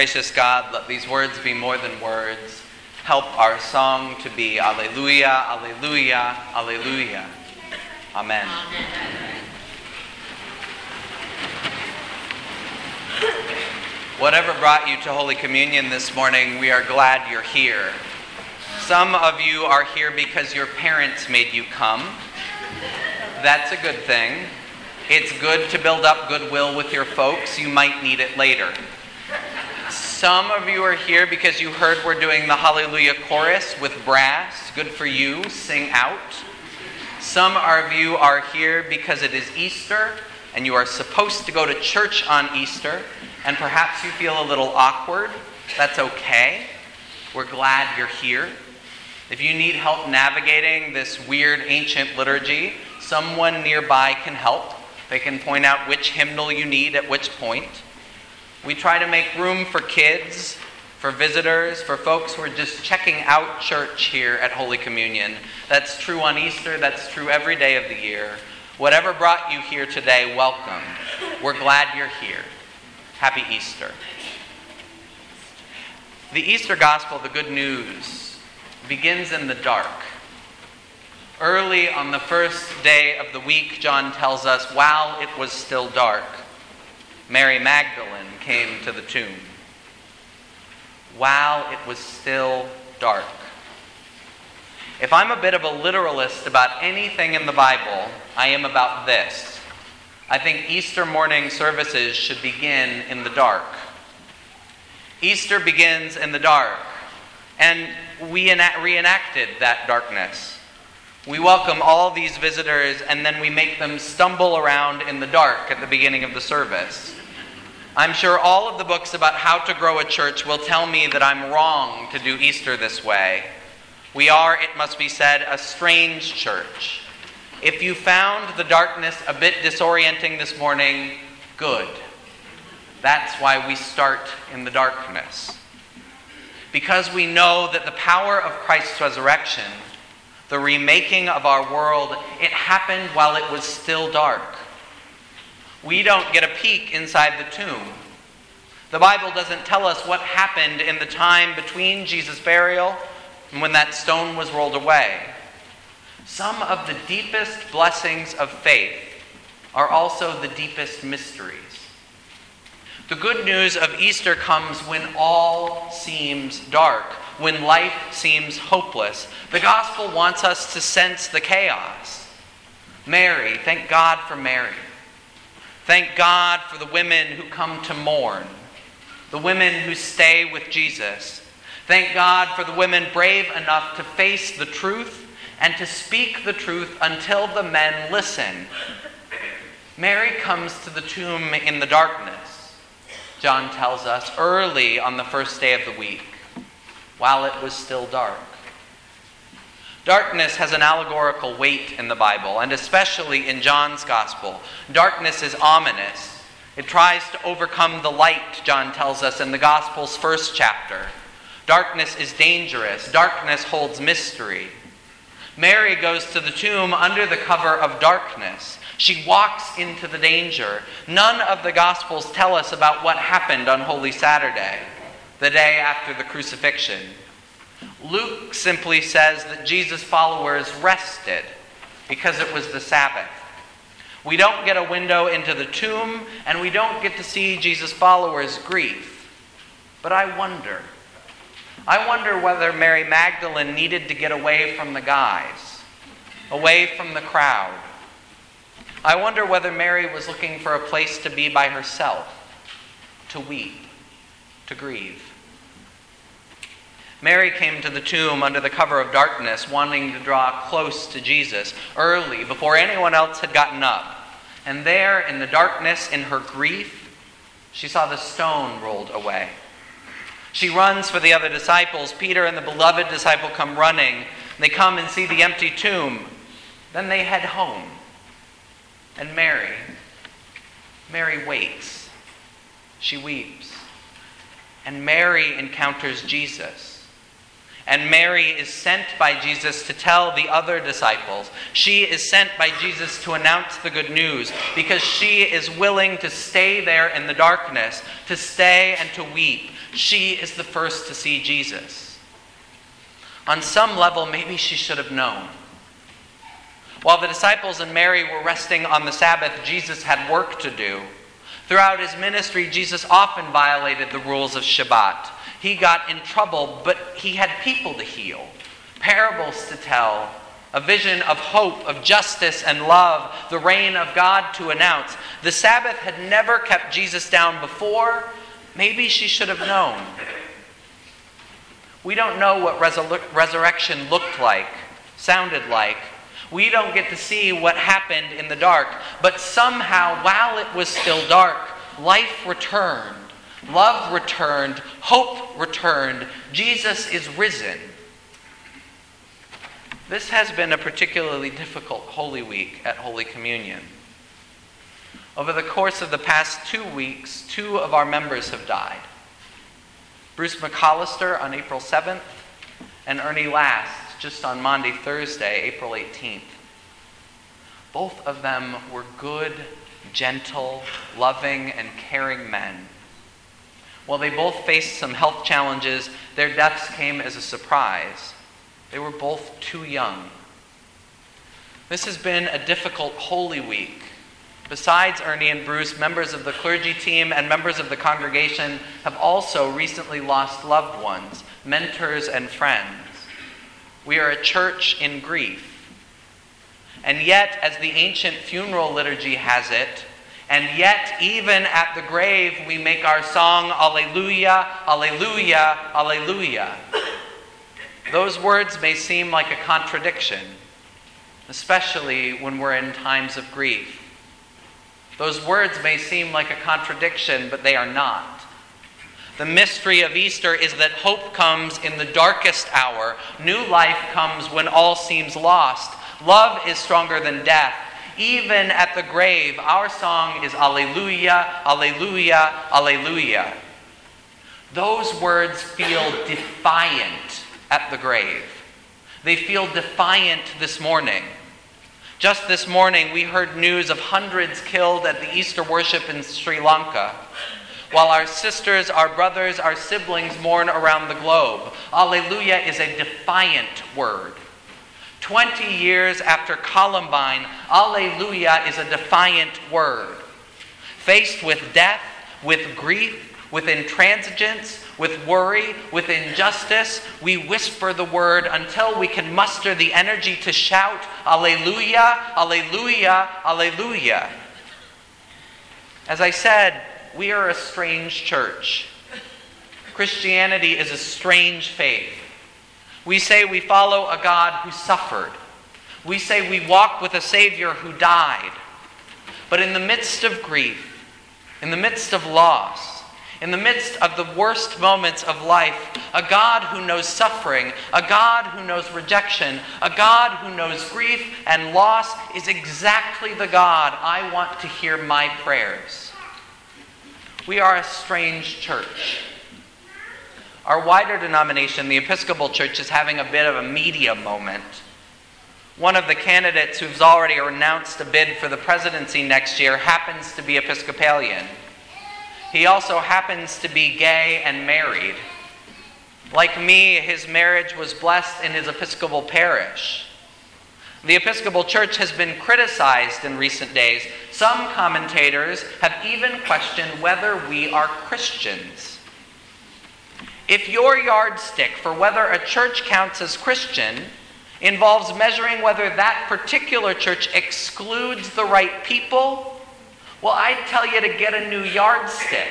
Gracious God, let these words be more than words. Help our song to be Alleluia, Alleluia, Alleluia. Amen. Whatever brought you to Holy Communion this morning, we are glad you're here. Some of you are here because your parents made you come. That's a good thing. It's good to build up goodwill with your folks. You might need it later. Some of you are here because you heard we're doing the Hallelujah chorus with brass. Good for you. Sing out. Some of you are here because it is Easter and you are supposed to go to church on Easter, and perhaps you feel a little awkward. That's okay. We're glad you're here. If you need help navigating this weird ancient liturgy, someone nearby can help. They can point out which hymnal you need at which point. We try to make room for kids, for visitors, for folks who are just checking out church here at Holy Communion. That's true on Easter, that's true every day of the year. Whatever brought you here today, welcome. We're glad you're here. Happy Easter. The Easter Gospel, the good news, begins in the dark. Early on the first day of the week, John tells us, while it was still dark, Mary Magdalene came to the tomb while it was still dark. If I'm a bit of a literalist about anything in the Bible, I am about this. I think Easter morning services should begin in the dark. Easter begins in the dark, and we reenacted that darkness. We welcome all these visitors, and then we make them stumble around in the dark at the beginning of the service. I'm sure all of the books about how to grow a church will tell me that I'm wrong to do Easter this way. We are, it must be said, a strange church. If you found the darkness a bit disorienting this morning, good. That's why we start in the darkness. Because we know that the power of Christ's resurrection, the remaking of our world, it happened while it was still dark. We don't get a peek inside the tomb. The Bible doesn't tell us what happened in the time between Jesus' burial and when that stone was rolled away. Some of the deepest blessings of faith are also the deepest mysteries. The good news of Easter comes when all seems dark, when life seems hopeless. The gospel wants us to sense the chaos. Mary, thank God for Mary. Thank God for the women who come to mourn, the women who stay with Jesus. Thank God for the women brave enough to face the truth and to speak the truth until the men listen. Mary comes to the tomb in the darkness, John tells us, early on the first day of the week, while it was still dark. Darkness has an allegorical weight in the Bible, and especially in John's Gospel. Darkness is ominous. It tries to overcome the light, John tells us in the Gospel's first chapter. Darkness is dangerous. Darkness holds mystery. Mary goes to the tomb under the cover of darkness. She walks into the danger. None of the Gospels tell us about what happened on Holy Saturday, the day after the crucifixion. Luke simply says that Jesus' followers rested because it was the Sabbath. We don't get a window into the tomb, and we don't get to see Jesus' followers' grief. But I wonder. I wonder whether Mary Magdalene needed to get away from the guys, away from the crowd. I wonder whether Mary was looking for a place to be by herself, to weep, to grieve. Mary came to the tomb under the cover of darkness, wanting to draw close to Jesus early, before anyone else had gotten up. And there, in the darkness, in her grief, she saw the stone rolled away. She runs for the other disciples. Peter and the beloved disciple come running. They come and see the empty tomb. Then they head home. And Mary, Mary waits. She weeps. And Mary encounters Jesus. And Mary is sent by Jesus to tell the other disciples. She is sent by Jesus to announce the good news because she is willing to stay there in the darkness, to stay and to weep, She is the first to see Jesus. On some level, maybe she should have known. While the disciples and Mary were resting on the Sabbath, Jesus had work to do. Throughout his ministry, Jesus often violated the rules of Shabbat. He got in trouble, but he had people to heal, parables to tell, a vision of hope, of justice and love, the reign of God to announce. The Sabbath had never kept Jesus down before. Maybe she should have known. We don't know what resur- resurrection looked like, sounded like, we don't get to see what happened in the dark. But somehow, while it was still dark, life returned, love returned, hope returned. Jesus is risen. This has been a particularly difficult Holy Week at Holy Communion. Over the course of the past two weeks, two of our members have died Bruce McAllister on April 7th, and Ernie Last just on Maundy, Thursday, April 18th. Both of them were good, gentle, loving, and caring men. While they both faced some health challenges, their deaths came as a surprise. They were both too young. This has been a difficult Holy Week. Besides Ernie and Bruce, members of the clergy team and members of the congregation have also recently lost loved ones, mentors, and friends. We are a church in grief. And yet, as the ancient funeral liturgy has it, and yet, even at the grave, we make our song, Alleluia, Alleluia, Alleluia. Those words may seem like a contradiction, especially when we're in times of grief. Those words may seem like a contradiction, but they are not. The mystery of Easter is that hope comes in the darkest hour. New life comes when all seems lost. Love is stronger than death. Even at the grave, our song is Alleluia, Alleluia, Alleluia. Those words feel defiant at the grave. They feel defiant this morning. Just this morning, we heard news of hundreds killed at the Easter worship in Sri Lanka while our sisters, our brothers, our siblings mourn around the globe. Alleluia is a defiant word. 20 years after Columbine, Alleluia is a defiant word. Faced with death, with grief, with intransigence, with worry, with injustice, we whisper the word until we can muster the energy to shout, Alleluia, Alleluia, Alleluia. As I said, we are a strange church. Christianity is a strange faith. We say we follow a God who suffered. We say we walk with a Savior who died. But in the midst of grief, in the midst of loss, in the midst of the worst moments of life, a God who knows suffering, a God who knows rejection, a God who knows grief and loss is exactly the God I want to hear my prayers. We are a strange church. Our wider denomination, the Episcopal Church, is having a bit of a media moment. One of the candidates who's already announced a bid for the presidency next year happens to be Episcopalian. He also happens to be gay and married. Like me, his marriage was blessed in his Episcopal parish. The Episcopal Church has been criticized in recent days. Some commentators have even questioned whether we are Christians. If your yardstick for whether a church counts as Christian involves measuring whether that particular church excludes the right people, well, I'd tell you to get a new yardstick.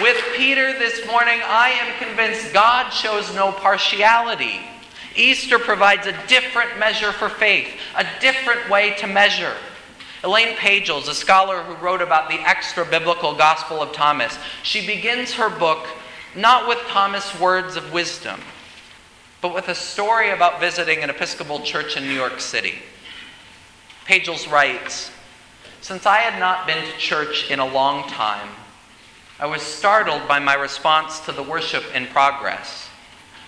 With Peter this morning, I am convinced God shows no partiality. Easter provides a different measure for faith, a different way to measure. Elaine Pagels, a scholar who wrote about the extra biblical Gospel of Thomas, she begins her book not with Thomas' words of wisdom, but with a story about visiting an Episcopal church in New York City. Pagels writes Since I had not been to church in a long time, I was startled by my response to the worship in progress.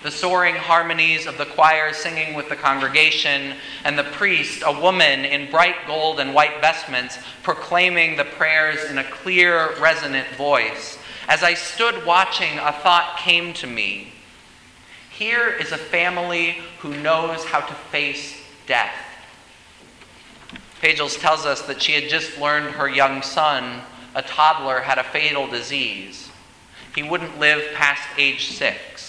The soaring harmonies of the choir singing with the congregation, and the priest, a woman in bright gold and white vestments, proclaiming the prayers in a clear, resonant voice. As I stood watching, a thought came to me. Here is a family who knows how to face death. Pagels tells us that she had just learned her young son, a toddler, had a fatal disease. He wouldn't live past age six.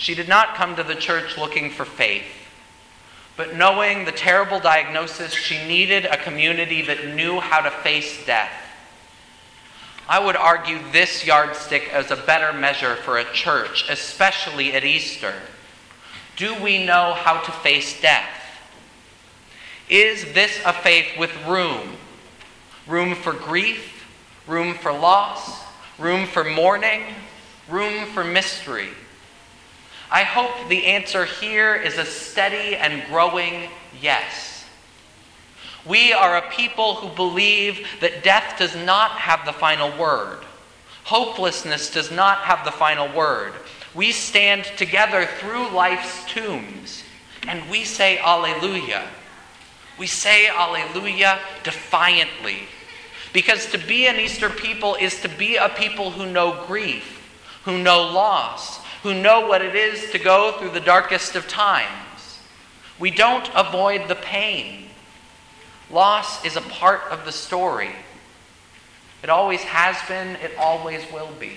She did not come to the church looking for faith, but knowing the terrible diagnosis, she needed a community that knew how to face death. I would argue this yardstick as a better measure for a church, especially at Easter. Do we know how to face death? Is this a faith with room? Room for grief, room for loss, room for mourning, room for mystery. I hope the answer here is a steady and growing yes. We are a people who believe that death does not have the final word. Hopelessness does not have the final word. We stand together through life's tombs and we say Alleluia. We say Alleluia defiantly. Because to be an Easter people is to be a people who know grief, who know loss, who know what it is to go through the darkest of times. We don't avoid the pain. Loss is a part of the story. It always has been, it always will be.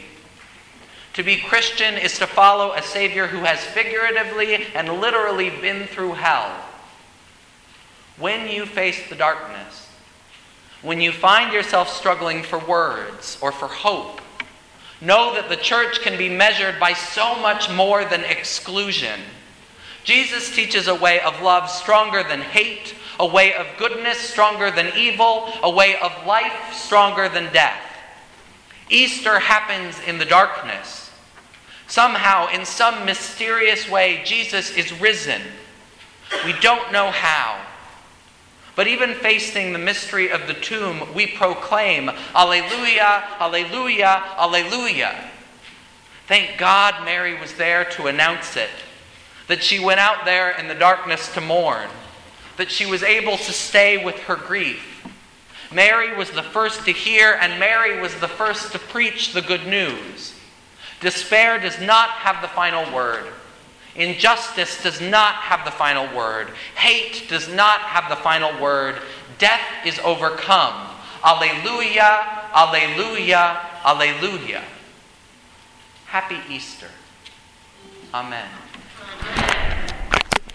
To be Christian is to follow a Savior who has figuratively and literally been through hell when you face the darkness, when you find yourself struggling for words or for hope, know that the church can be measured by so much more than exclusion. Jesus teaches a way of love stronger than hate, a way of goodness stronger than evil, a way of life stronger than death. Easter happens in the darkness. Somehow, in some mysterious way, Jesus is risen. We don't know how. But even facing the mystery of the tomb, we proclaim, Alleluia, Alleluia, Alleluia. Thank God Mary was there to announce it, that she went out there in the darkness to mourn, that she was able to stay with her grief. Mary was the first to hear, and Mary was the first to preach the good news. Despair does not have the final word. Injustice does not have the final word. Hate does not have the final word. Death is overcome. Alleluia, alleluia, alleluia. Happy Easter. Amen.